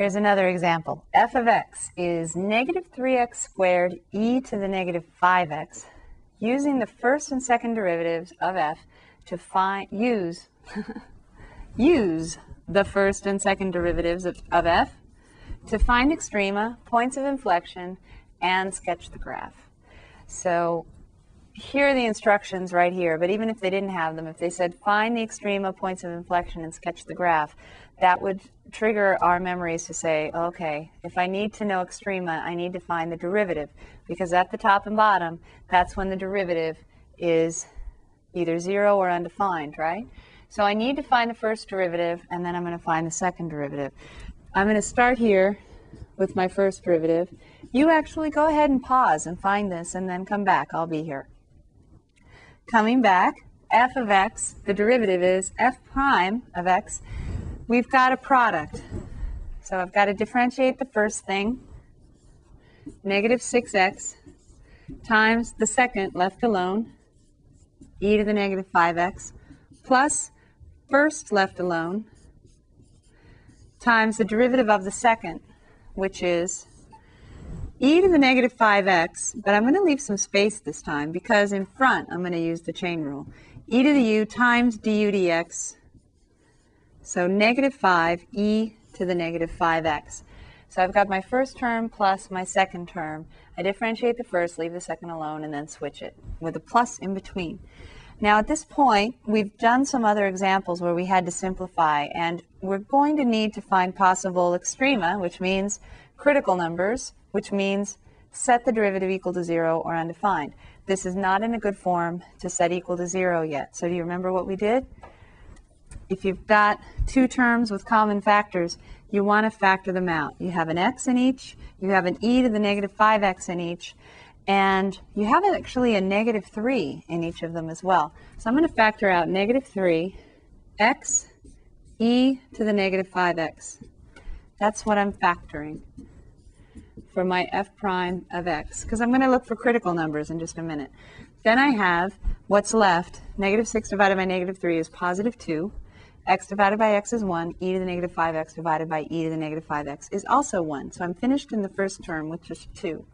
Here's another example. f of x is negative 3x squared e to the negative 5x. Using the first and second derivatives of f to find, use, use the first and second derivatives of, of f to find extrema, points of inflection, and sketch the graph. So here are the instructions right here, but even if they didn't have them, if they said find the extrema, points of inflection, and sketch the graph, that would trigger our memories to say, okay, if I need to know extrema, I need to find the derivative, because at the top and bottom, that's when the derivative is either zero or undefined, right? So I need to find the first derivative, and then I'm going to find the second derivative. I'm going to start here with my first derivative. You actually go ahead and pause and find this, and then come back. I'll be here. Coming back, f of x, the derivative is f prime of x. We've got a product. So I've got to differentiate the first thing, negative 6x times the second left alone, e to the negative 5x, plus first left alone, times the derivative of the second, which is e to the negative 5x, but I'm going to leave some space this time because in front I'm going to use the chain rule. e to the u times du dx, so negative 5 e to the negative 5x. So I've got my first term plus my second term. I differentiate the first, leave the second alone, and then switch it with a plus in between. Now at this point, we've done some other examples where we had to simplify, and we're going to need to find possible extrema, which means critical numbers, which means set the derivative equal to zero or undefined. This is not in a good form to set equal to zero yet. So do you remember what we did? If you've got two terms with common factors, you want to factor them out. You have an x in each, you have an e to the negative 5x in each, and you have actually a negative 3 in each of them as well. So I'm going to factor out negative 3, x, e to the negative 5x. That's what I'm factoring for my f prime of x, because I'm going to look for critical numbers in just a minute. Then I have what's left. Negative 6 divided by negative 3 is positive 2. X divided by x is 1. e to the negative 5x divided by e to the negative 5x is also 1. So I'm finished in the first term with just 2.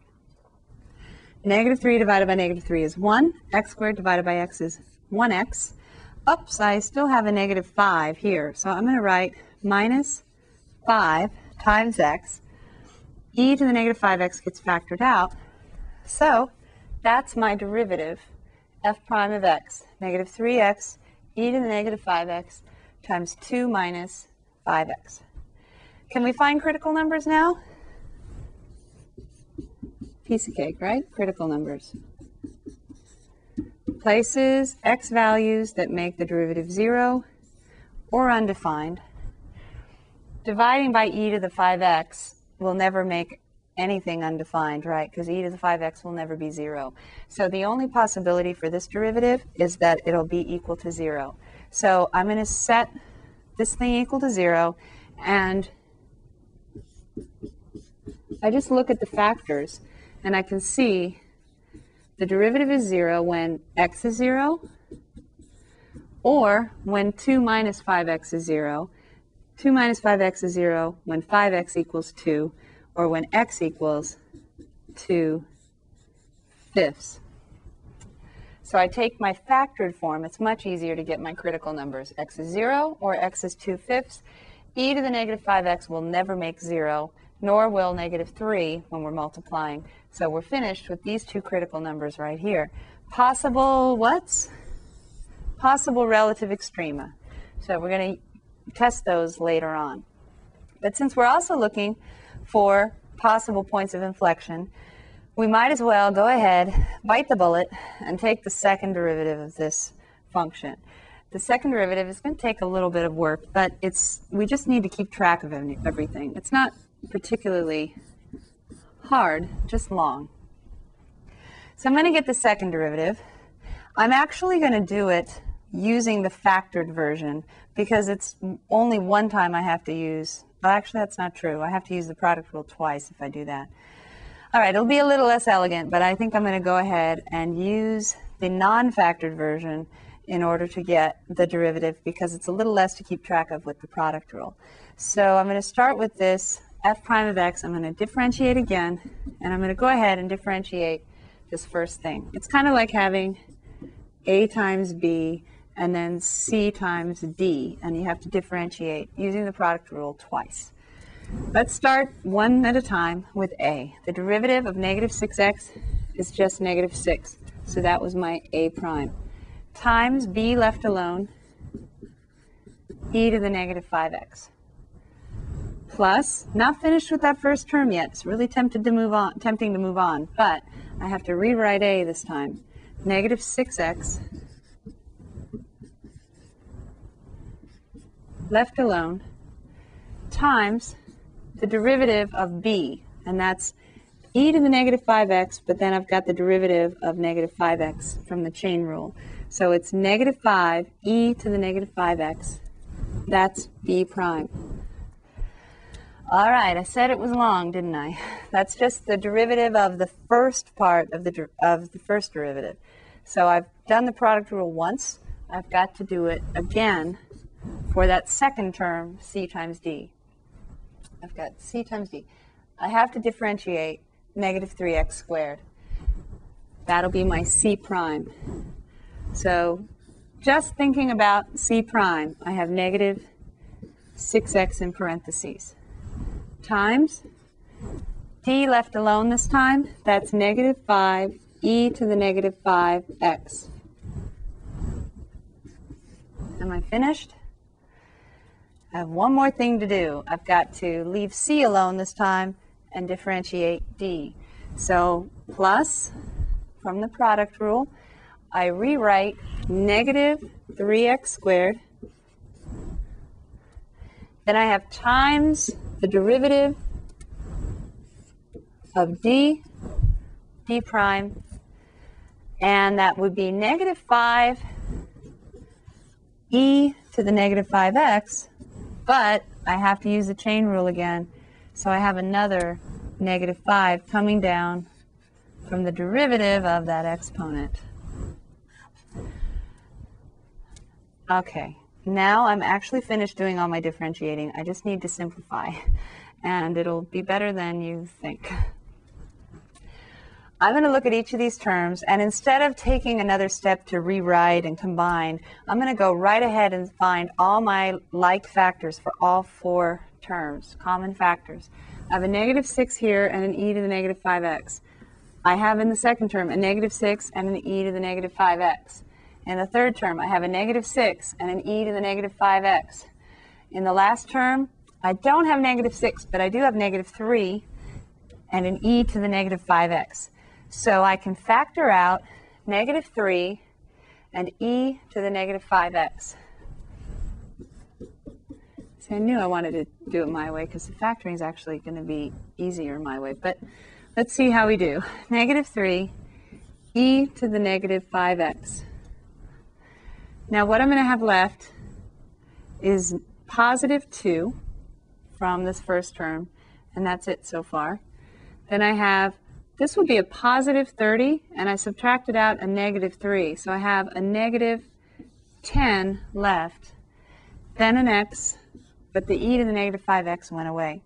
Negative 3 divided by negative 3 is 1. x squared divided by x is 1x. Oops, I still have a negative 5 here. So I'm going to write minus 5 times x e to the negative 5x gets factored out. So that's my derivative, f prime of x, negative 3x e to the negative 5x times 2 minus 5x. Can we find critical numbers now? Piece of cake, right? Critical numbers. Places x values that make the derivative 0 or undefined. Dividing by e to the 5x will never make anything undefined, right? Because e to the 5x will never be 0. So the only possibility for this derivative is that it'll be equal to 0. So I'm going to set this thing equal to 0, and I just look at the factors, and I can see the derivative is 0 when x is 0, or when 2 minus 5x is 0, 2 minus 5x is 0 when 5x equals 2, or when x equals 2 fifths. So I take my factored form. It's much easier to get my critical numbers. x is 0 or x is 2 fifths. e to the negative 5x will never make 0, nor will negative 3 when we're multiplying. So we're finished with these two critical numbers right here. Possible what's? Possible relative extrema. So we're going to test those later on. But since we're also looking for possible points of inflection, we might as well go ahead, bite the bullet, and take the second derivative of this function. The second derivative is going to take a little bit of work, but it's we just need to keep track of everything. It's not particularly hard, just long. So I'm going to get the second derivative. I'm actually going to do it using the factored version because it's only one time I have to use, well, actually that's not true. I have to use the product rule twice if I do that. All right, it'll be a little less elegant, but I think I'm going to go ahead and use the non-factored version in order to get the derivative because it's a little less to keep track of with the product rule. So I'm going to start with this f prime of x. I'm going to differentiate again, and I'm going to go ahead and differentiate this first thing. It's kind of like having a times b and then c times d, and you have to differentiate using the product rule twice. Let's start one at a time with a. The derivative of negative 6x is just negative 6, so that was my a prime. Times b left alone, e to the negative 5x. Plus, not finished with that first term yet. It's really tempted to move on, tempting to move on, but I have to rewrite a this time. Negative 6x left alone times the derivative of b, and that's e to the negative 5x, but then I've got the derivative of negative 5x from the chain rule. So it's negative 5 e to the negative 5x. That's b prime. All right, I said it was long, didn't I? That's just the derivative of the first part of the, of the first derivative. So I've done the product rule once. I've got to do it again for that second term, c times d. I've got c times d. I have to differentiate negative 3x squared. That'll be my c prime. So just thinking about c prime, I have negative 6x in parentheses times d left alone this time, that's negative 5 e to the negative 5x. Am I finished? I have one more thing to do. I've got to leave C alone this time and differentiate D. So plus, from the product rule, I rewrite negative 3x squared. Then I have times the derivative of D, D prime, and that would be negative 5 e to the negative 5x but I have to use the chain rule again. So I have another negative 5 coming down from the derivative of that exponent. Okay, now I'm actually finished doing all my differentiating. I just need to simplify, and it'll be better than you think. I'm going to look at each of these terms, and instead of taking another step to rewrite and combine, I'm going to go right ahead and find all my like factors for all four terms, common factors. I have a negative 6 here and an e to the negative 5x. I have in the second term a negative 6 and an e to the negative 5x. In the third term, I have a negative 6 and an e to the negative 5x. In the last term, I don't have negative 6, but I do have negative 3 and an e to the negative 5x. So I can factor out negative 3 and e to the negative 5x. So I knew I wanted to do it my way because the factoring is actually going to be easier my way. But let's see how we do. Negative 3 e to the negative 5x. Now what I'm going to have left is positive 2 from this first term, and that's it so far. Then I have this would be a positive 30, and I subtracted out a negative 3. So I have a negative 10 left, then an x, but the e to the negative 5x went away.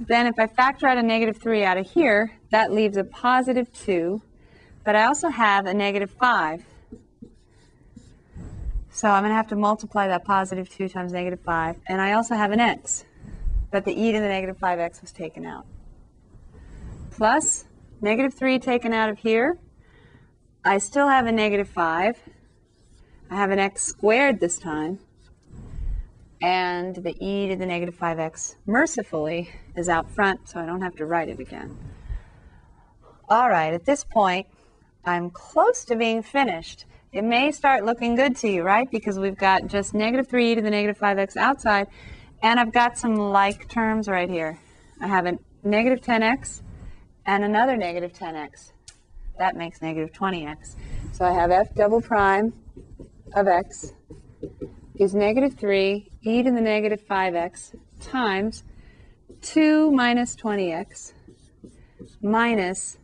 Then if I factor out a negative 3 out of here, that leaves a positive 2, but I also have a negative 5. So I'm going to have to multiply that positive 2 times negative 5, and I also have an x, but the e to the negative 5x was taken out plus negative 3 taken out of here. I still have a negative 5. I have an x squared this time. And the e to the negative 5x, mercifully, is out front, so I don't have to write it again. All right, at this point, I'm close to being finished. It may start looking good to you, right? Because we've got just negative 3e to the negative 5x outside, and I've got some like terms right here. I have a negative 10x and another negative 10x. That makes negative 20x. So I have f double prime of x is negative 3 e to the negative 5x times 2 minus 20x minus,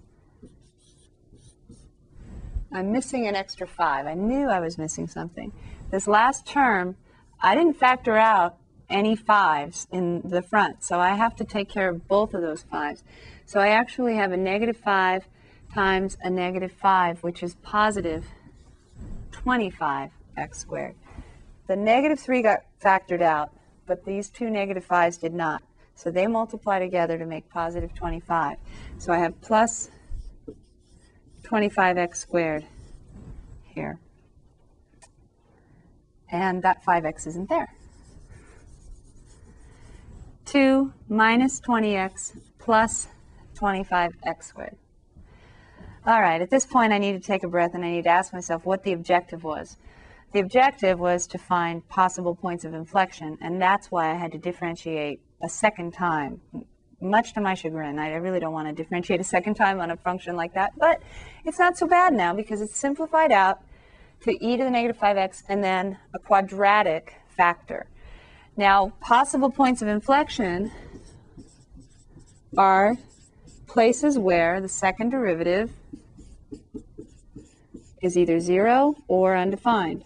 I'm missing an extra 5. I knew I was missing something. This last term, I didn't factor out any fives in the front. So I have to take care of both of those fives. So I actually have a negative 5 times a negative 5, which is positive 25x squared. The negative 3 got factored out, but these two negative 5s did not. So they multiply together to make positive 25. So I have plus 25x squared here. And that 5x isn't there. 2 minus 20x plus 25x squared. All right, at this point I need to take a breath and I need to ask myself what the objective was. The objective was to find possible points of inflection, and that's why I had to differentiate a second time. Much to my chagrin, I really don't want to differentiate a second time on a function like that, but it's not so bad now because it's simplified out to e to the negative 5x and then a quadratic factor. Now, possible points of inflection are places where the second derivative is either zero or undefined.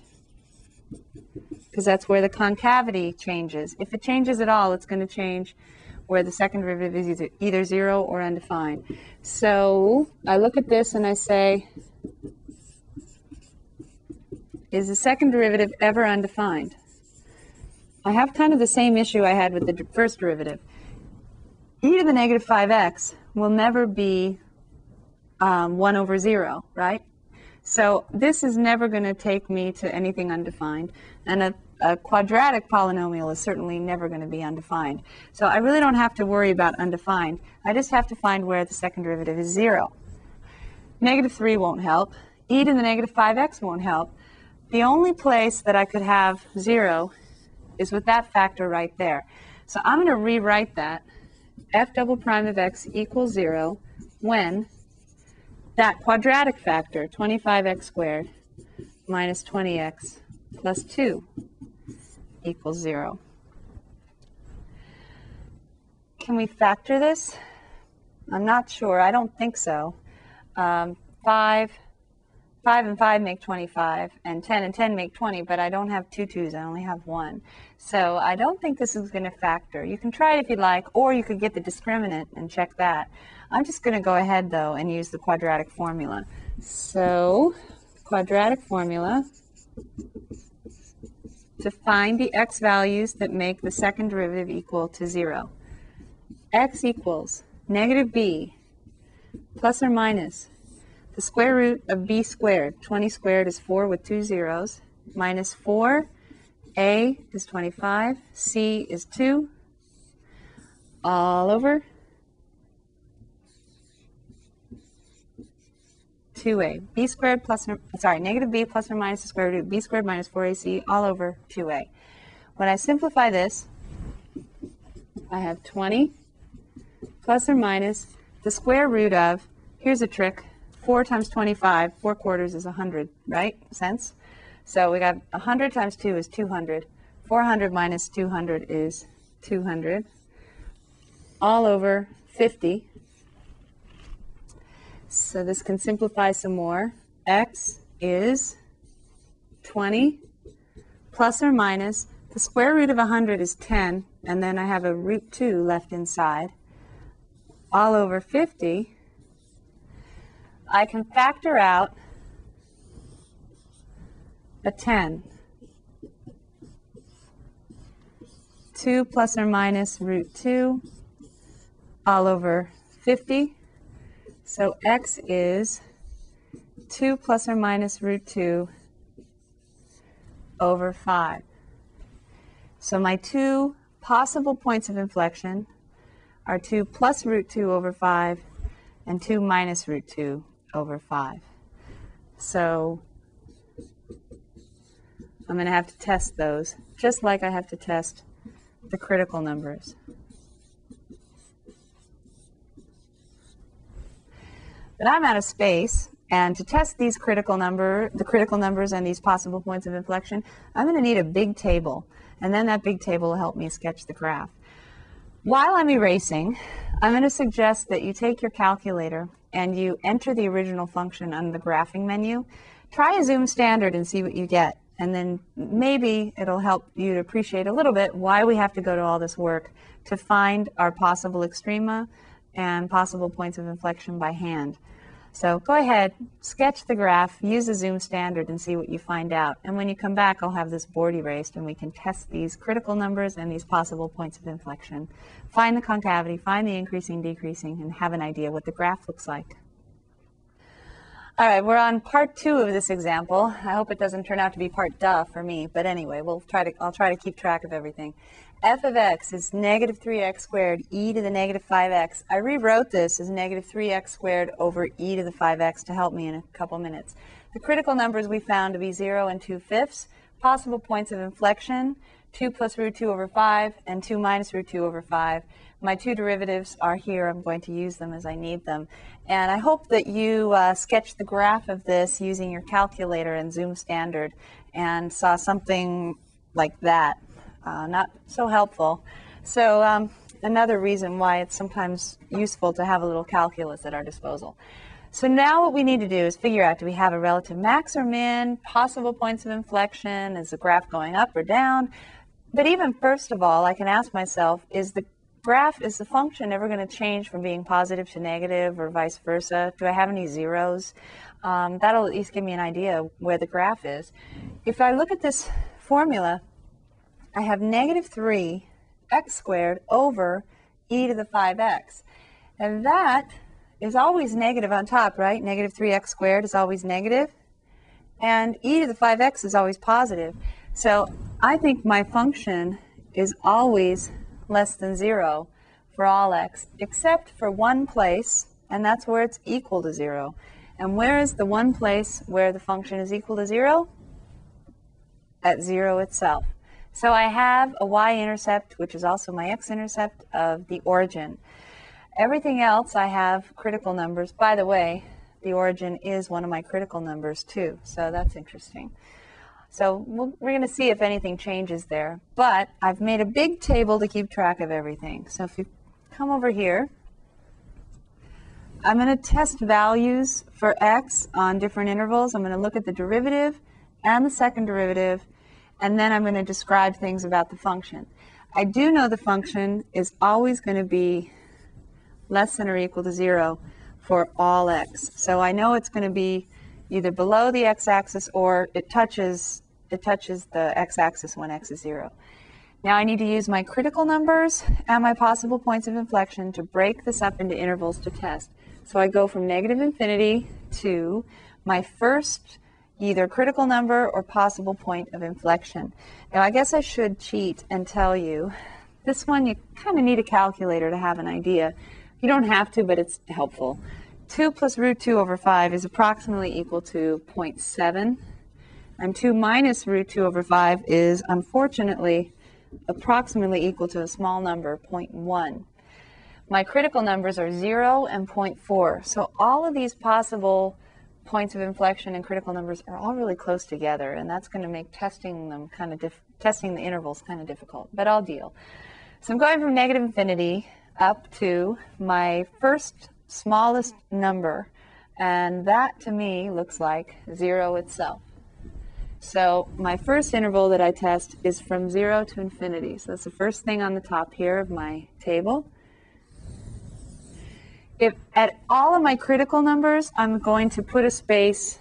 Because that's where the concavity changes. If it changes at all, it's going to change where the second derivative is either, either zero or undefined. So I look at this and I say, is the second derivative ever undefined? I have kind of the same issue I had with the first derivative. e to the negative 5x will never be um, 1 over 0, right? So this is never going to take me to anything undefined. And a, a quadratic polynomial is certainly never going to be undefined. So I really don't have to worry about undefined. I just have to find where the second derivative is 0. Negative 3 won't help. e to the negative 5x won't help. The only place that I could have 0 is with that factor right there. So I'm going to rewrite that f double prime of x equals 0 when that quadratic factor, 25x squared minus 20x plus 2 equals 0. Can we factor this? I'm not sure. I don't think so. Um, 5 5 and 5 make 25, and 10 and 10 make 20, but I don't have two twos, I only have one. So I don't think this is going to factor. You can try it if you'd like, or you could get the discriminant and check that. I'm just going to go ahead, though, and use the quadratic formula. So, quadratic formula to find the x values that make the second derivative equal to 0. x equals negative b plus or minus the square root of b squared, 20 squared is 4 with two zeros, minus 4, a is 25, c is 2, all over 2a. b squared plus, or, sorry, negative b plus or minus the square root of b squared minus 4ac all over 2a. When I simplify this, I have 20 plus or minus the square root of, here's a trick, 4 times 25, 4 quarters is 100, right? cents? So we got 100 times 2 is 200. 400 minus 200 is 200. All over 50. So this can simplify some more. x is 20 plus or minus the square root of 100 is 10, and then I have a root 2 left inside, all over 50 I can factor out a 10. 2 plus or minus root 2 all over 50. So x is 2 plus or minus root 2 over 5. So my two possible points of inflection are 2 plus root 2 over 5 and 2 minus root 2 over 5. So I'm going to have to test those, just like I have to test the critical numbers. But I'm out of space, and to test these critical number, the critical numbers and these possible points of inflection, I'm going to need a big table, and then that big table will help me sketch the graph. While I'm erasing, I'm going to suggest that you take your calculator and you enter the original function on the graphing menu, try a zoom standard and see what you get. and then maybe it'll help you to appreciate a little bit why we have to go to all this work to find our possible extrema and possible points of inflection by hand. So go ahead, sketch the graph, use the zoom standard and see what you find out. And when you come back, I'll have this board erased and we can test these critical numbers and these possible points of inflection. Find the concavity, find the increasing, decreasing, and have an idea what the graph looks like. All right, we're on part two of this example. I hope it doesn't turn out to be part duh for me, but anyway, we'll try to, I'll try to keep track of everything. F of x is negative 3x squared e to the negative 5x. I rewrote this as negative 3x squared over e to the 5x to help me in a couple minutes. The critical numbers we found to be 0 and 2 fifths. Possible points of inflection, 2 plus root 2 over 5 and 2 minus root 2 over 5. My two derivatives are here. I'm going to use them as I need them. And I hope that you uh, sketched the graph of this using your calculator and Zoom Standard and saw something like that. Uh, not so helpful. So um, another reason why it's sometimes useful to have a little calculus at our disposal. So now what we need to do is figure out, do we have a relative max or min, possible points of inflection, is the graph going up or down? But even first of all, I can ask myself, is the graph, is the function ever going to change from being positive to negative or vice versa? Do I have any zeros? Um, that'll at least give me an idea where the graph is. If I look at this formula, I have negative 3 x squared over e to the 5x. And that is always negative on top, right? Negative 3x squared is always negative, And e to the 5x is always positive. So I think my function is always less than 0 for all x, except for one place, and that's where it's equal to 0. And where is the one place where the function is equal to 0? At 0 itself. So I have a y-intercept, which is also my x-intercept of the origin. Everything else I have critical numbers. By the way, the origin is one of my critical numbers too, so that's interesting. So we're going to see if anything changes there. But I've made a big table to keep track of everything. So if you come over here, I'm going to test values for x on different intervals. I'm going to look at the derivative and the second derivative, and then I'm going to describe things about the function. I do know the function is always going to be less than or equal to 0 for all x. So I know it's going to be either below the x-axis or it touches it touches the x-axis when x is 0. Now I need to use my critical numbers and my possible points of inflection to break this up into intervals to test. So I go from negative infinity to my first either critical number or possible point of inflection. Now I guess I should cheat and tell you, this one you kind of need a calculator to have an idea. You don't have to, but it's helpful. 2 plus root 2 over 5 is approximately equal to 0.7 and 2 minus root 2 over 5 is, unfortunately, approximately equal to a small number, 0.1. My critical numbers are 0 and 0.4. So all of these possible points of inflection and critical numbers are all really close together, and that's going to make testing them kind of testing the intervals kind of difficult, but I'll deal. So I'm going from negative infinity up to my first smallest number, and that to me looks like 0 itself. So my first interval that I test is from 0 to infinity. So that's the first thing on the top here of my table. If at all of my critical numbers, I'm going to put a space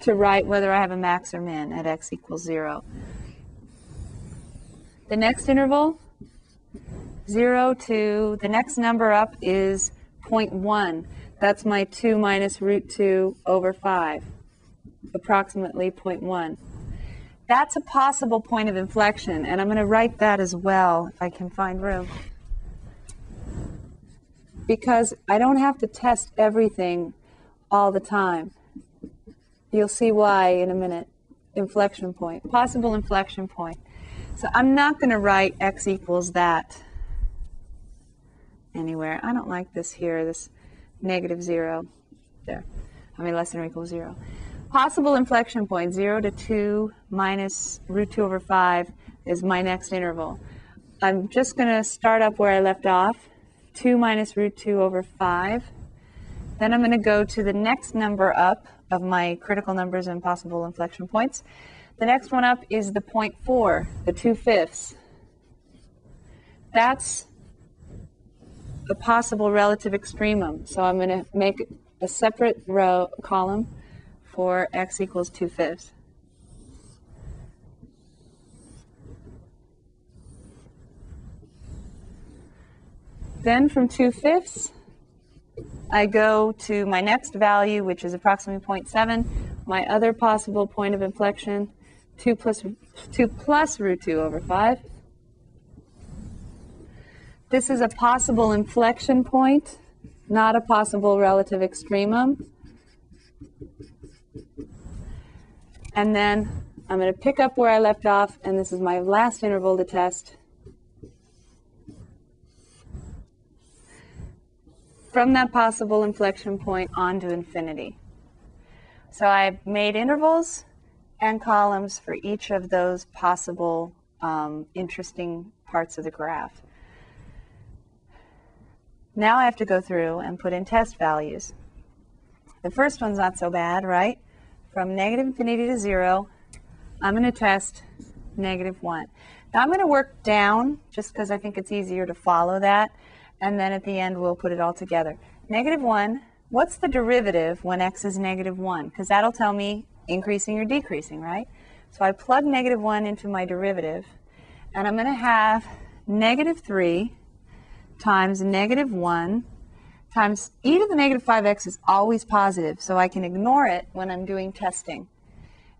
to write whether I have a max or min at x equals 0. The next interval, 0 to, the next number up is 0.1. That's my 2 minus root 2 over 5 approximately 0.1. That's a possible point of inflection, and I'm going to write that as well if I can find room. Because I don't have to test everything all the time. You'll see why in a minute. Inflection point, possible inflection point. So I'm not going to write x equals that anywhere. I don't like this here, this negative 0 there. I mean less than or equal 0. Possible inflection point, 0 to 2 minus root 2 over 5 is my next interval. I'm just going to start up where I left off, 2 minus root 2 over 5. Then I'm going to go to the next number up of my critical numbers and possible inflection points. The next one up is the 0.4, the 2 fifths. That's a possible relative extremum. So I'm going to make a separate row column for x equals 2 fifths. Then from 2 fifths, I go to my next value, which is approximately 0.7, my other possible point of inflection, 2 plus, 2 plus root 2 over 5. This is a possible inflection point, not a possible relative extremum. And then I'm going to pick up where I left off, and this is my last interval to test. From that possible inflection point on to infinity. So I've made intervals and columns for each of those possible um, interesting parts of the graph. Now I have to go through and put in test values. The first one's not so bad, right? From negative infinity to zero, I'm going to test negative one. Now I'm going to work down just because I think it's easier to follow that and then at the end we'll put it all together. Negative 1, what's the derivative when x is negative 1? Because that'll tell me increasing or decreasing, right? So I plug negative 1 into my derivative, and I'm going to have negative 3 times negative 1 times e to the negative 5x is always positive, so I can ignore it when I'm doing testing.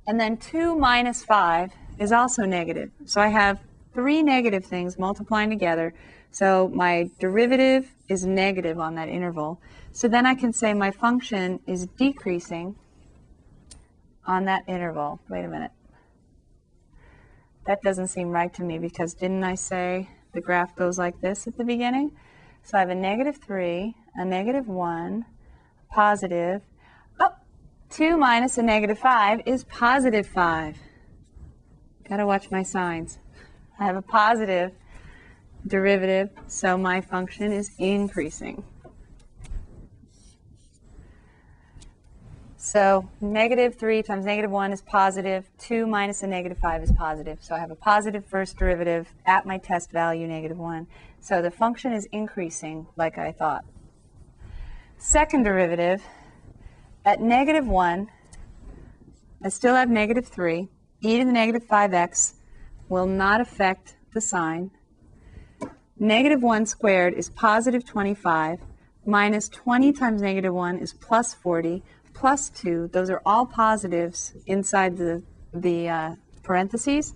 And then 2 minus 5 is also negative. So I have three negative things multiplying together, so my derivative is negative on that interval. So then I can say my function is decreasing on that interval. Wait a minute. That doesn't seem right to me because didn't I say the graph goes like this at the beginning? So I have a negative 3, a negative 1, positive. Oh, 2 minus a negative 5 is positive 5. Got to watch my signs. I have a positive derivative, so my function is increasing. So negative 3 times negative 1 is positive, 2 minus a negative 5 is positive. So I have a positive first derivative at my test value, negative 1. So the function is increasing like I thought. Second derivative, at negative 1, I still have negative 3. e to the negative 5x will not affect the sign Negative 1 squared is positive 25, minus 20 times negative 1 is plus 40, plus 2, those are all positives inside the, the uh, parentheses.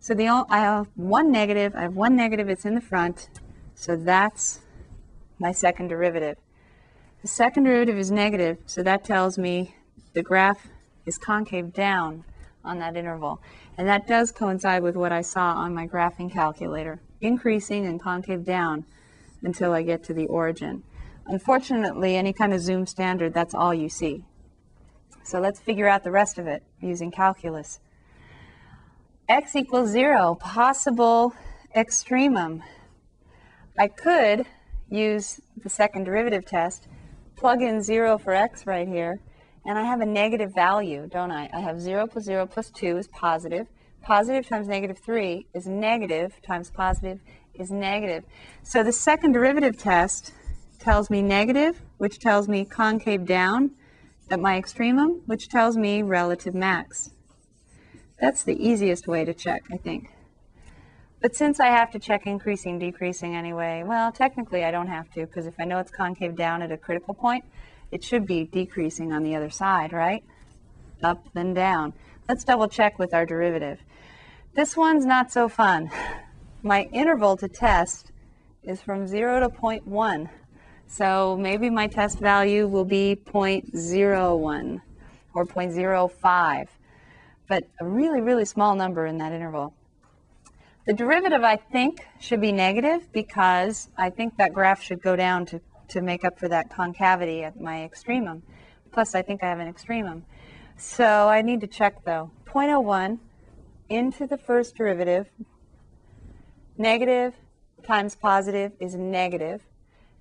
So the, all I have one negative, I have one negative, it's in the front, so that's my second derivative. The second derivative is negative, so that tells me the graph is concave down on that interval. And that does coincide with what I saw on my graphing calculator increasing and concave down until I get to the origin. Unfortunately, any kind of zoom standard, that's all you see. So let's figure out the rest of it using calculus. x equals 0, possible extremum. I could use the second derivative test, plug in 0 for x right here, and I have a negative value, don't I? I have 0 plus 0 plus 2 is positive. Positive times negative 3 is negative times positive is negative. So the second derivative test tells me negative, which tells me concave down at my extremum, which tells me relative max. That's the easiest way to check, I think. But since I have to check increasing, decreasing anyway, well, technically I don't have to, because if I know it's concave down at a critical point, it should be decreasing on the other side, right? Up, then down. Let's double check with our derivative. This one's not so fun. My interval to test is from 0 to 0.1. So maybe my test value will be 0.01 or 0.05, but a really, really small number in that interval. The derivative, I think, should be negative because I think that graph should go down to, to make up for that concavity at my extremum. Plus, I think I have an extremum. So I need to check, though. 0.01 into the first derivative. Negative times positive is negative.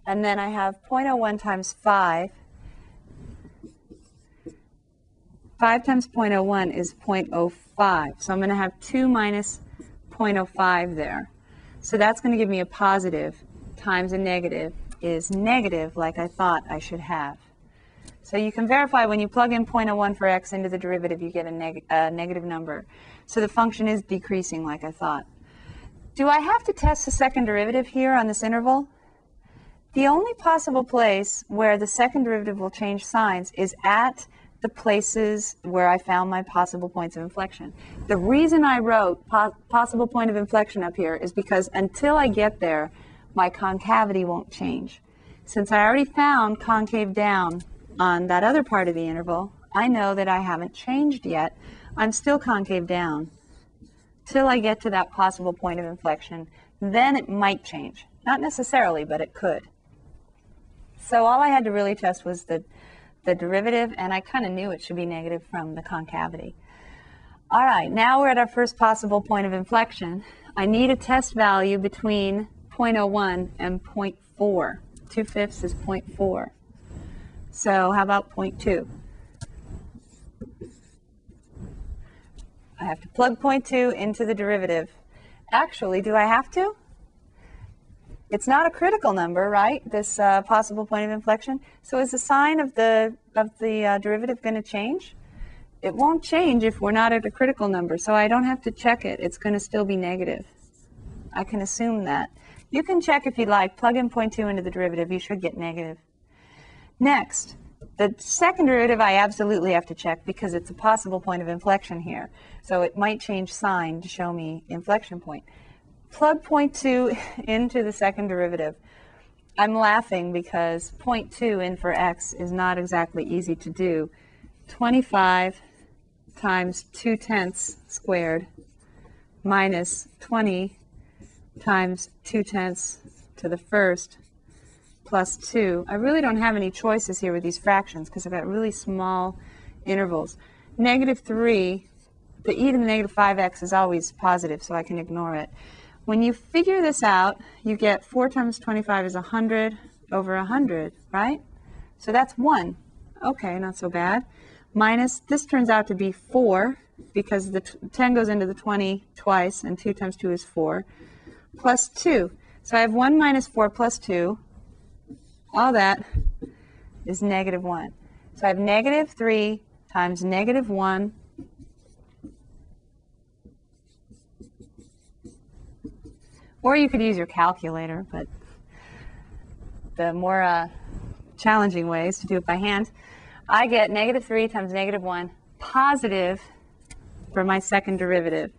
And then I have 0.01 times 5. 5 times 0.01 is 0.05. So I'm going to have 2 minus 0.05 there. So that's going to give me a positive times a negative is negative like I thought I should have. So you can verify when you plug in 0.01 for x into the derivative, you get a, neg a negative number. So the function is decreasing like I thought. Do I have to test the second derivative here on this interval? The only possible place where the second derivative will change signs is at the places where I found my possible points of inflection. The reason I wrote po possible point of inflection up here is because until I get there, my concavity won't change. Since I already found concave down on that other part of the interval, I know that I haven't changed yet. I'm still concave down till I get to that possible point of inflection. Then it might change. Not necessarily, but it could. So all I had to really test was the, the derivative, and I kind of knew it should be negative from the concavity. All right, now we're at our first possible point of inflection. I need a test value between 0.01 and 0.4. 2 fifths is 0.4. So how about 0.2? I have to plug 0.2 into the derivative. Actually, do I have to? It's not a critical number, right? This uh, possible point of inflection. So is the sign of the of the uh, derivative going to change? It won't change if we're not at a critical number, so I don't have to check it. It's going to still be negative. I can assume that. You can check if you like. Plug in 0.2 into the derivative. You should get negative. Next, the second derivative I absolutely have to check because it's a possible point of inflection here. So it might change sign to show me inflection point. Plug 2 into the second derivative. I'm laughing because 2 in for x is not exactly easy to do. 25 times 2 tenths squared minus 20 times 2 tenths to the first plus 2. I really don't have any choices here with these fractions because I've got really small intervals. Negative 3, the e to the negative 5x is always positive, so I can ignore it. When you figure this out, you get 4 times 25 is 100 over 100, right? So that's 1. Okay, not so bad. Minus, this turns out to be 4 because the 10 goes into the 20 twice, and 2 times 2 is 4 plus 2. So I have 1 minus 4 plus 2. All that is negative 1. So I have negative 3 times negative 1 Or you could use your calculator, but the more uh, challenging way is to do it by hand. I get negative 3 times negative 1 positive for my second derivative.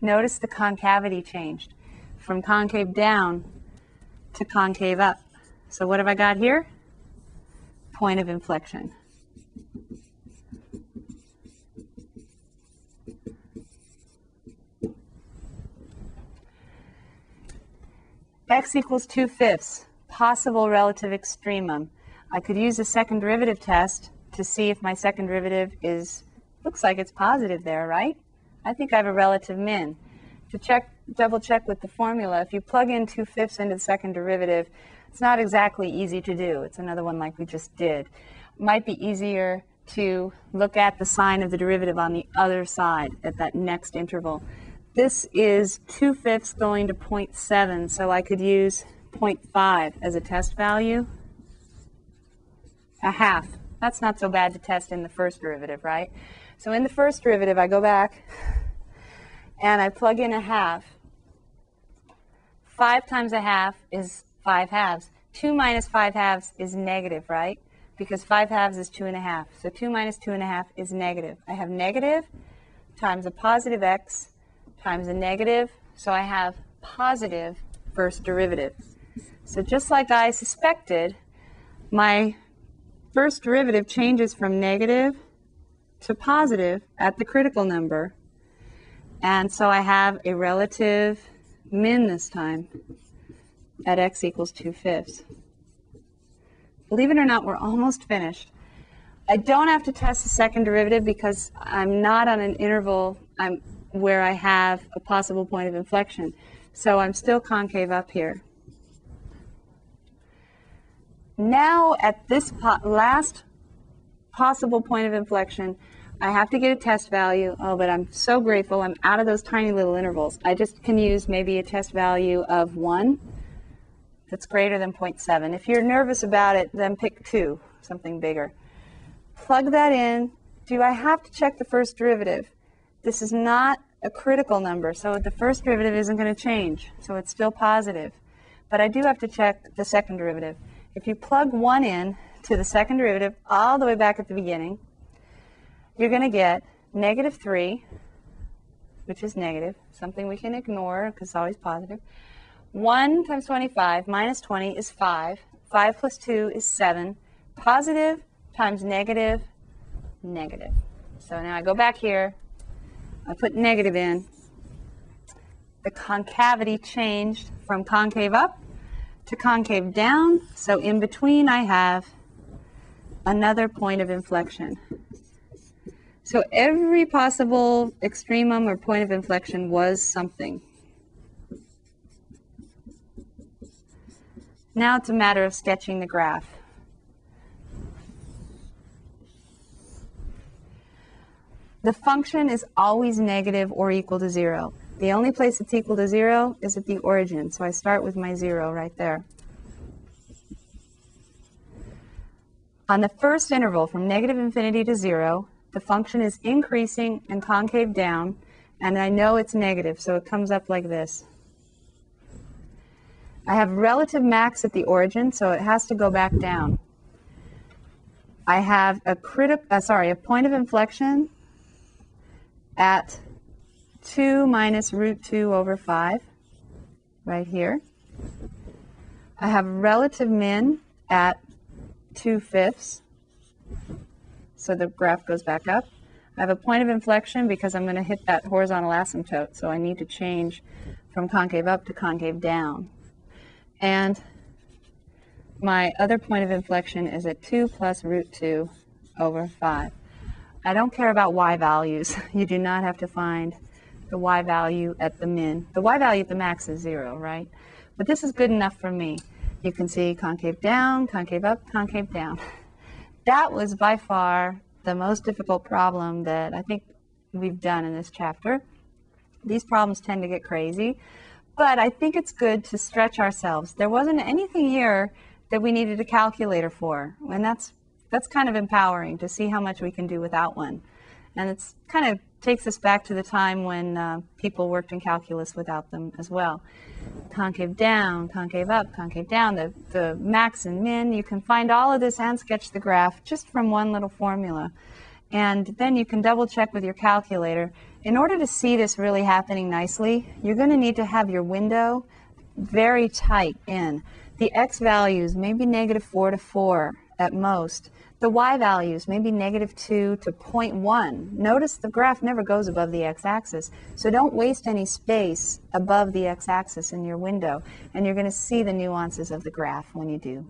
Notice the concavity changed from concave down to concave up. So what have I got here? Point of inflection. x equals 2 fifths, possible relative extremum. I could use a second derivative test to see if my second derivative is, looks like it's positive there, right? I think I have a relative min. To check double check with the formula, if you plug in 2 fifths into the second derivative, it's not exactly easy to do. It's another one like we just did. Might be easier to look at the sign of the derivative on the other side at that next interval. This is 2 fifths going to 0.7, so I could use 0.5 as a test value. A half. That's not so bad to test in the first derivative, right? So in the first derivative, I go back and I plug in a half. 5 times a half is 5 halves. 2 minus 5 halves is negative, right? Because 5 halves is 2 and a half. So 2 minus 2 and a half is negative. I have negative times a positive x times a negative. So I have positive first derivative. So just like I suspected, my first derivative changes from negative to positive at the critical number. And so I have a relative min this time at x equals 2 fifths. Believe it or not, we're almost finished. I don't have to test the second derivative because I'm not on an interval I'm, where I have a possible point of inflection. So I'm still concave up here. Now at this po last possible point of inflection, I have to get a test value. Oh, but I'm so grateful I'm out of those tiny little intervals. I just can use maybe a test value of 1 that's greater than 0.7. If you're nervous about it, then pick 2, something bigger. Plug that in. Do I have to check the first derivative? This is not a critical number, so the first derivative isn't going to change, so it's still positive. But I do have to check the second derivative. If you plug 1 in to the second derivative all the way back at the beginning, you're going to get negative 3, which is negative, something we can ignore because it's always positive. 1 times 25 minus 20 is 5. 5 plus 2 is 7. Positive times negative, negative. So now I go back here, I put negative in. The concavity changed from concave up to concave down. So in between I have another point of inflection. So every possible extremum or point of inflection was something. Now it's a matter of sketching the graph. The function is always negative or equal to zero. The only place it's equal to zero is at the origin, so I start with my zero right there. On the first interval from negative infinity to zero, the function is increasing and concave down, and I know it's negative, so it comes up like this. I have relative max at the origin, so it has to go back down. I have a critic, uh, sorry, a point of inflection at 2 minus root 2 over 5, right here. I have relative min at 2 fifths, so the graph goes back up. I have a point of inflection because I'm going to hit that horizontal asymptote, so I need to change from concave up to concave down. And my other point of inflection is at 2 plus root 2 over 5. I don't care about y values. You do not have to find the y value at the min. The y value at the max is 0, right? But this is good enough for me. You can see concave down, concave up, concave down. That was by far the most difficult problem that I think we've done in this chapter. These problems tend to get crazy, but I think it's good to stretch ourselves. There wasn't anything here that we needed a calculator for, and that's that's kind of empowering to see how much we can do without one. And it's kind of takes us back to the time when uh, people worked in calculus without them as well. Concave down, concave up, concave down, the, the max and min, you can find all of this and sketch the graph just from one little formula. And then you can double check with your calculator. In order to see this really happening nicely, you're going to need to have your window very tight in. The x values, maybe negative 4 to 4 at most. The y values, maybe negative 2 to 0.1. Notice the graph never goes above the x-axis, so don't waste any space above the x-axis in your window, and you're going to see the nuances of the graph when you do.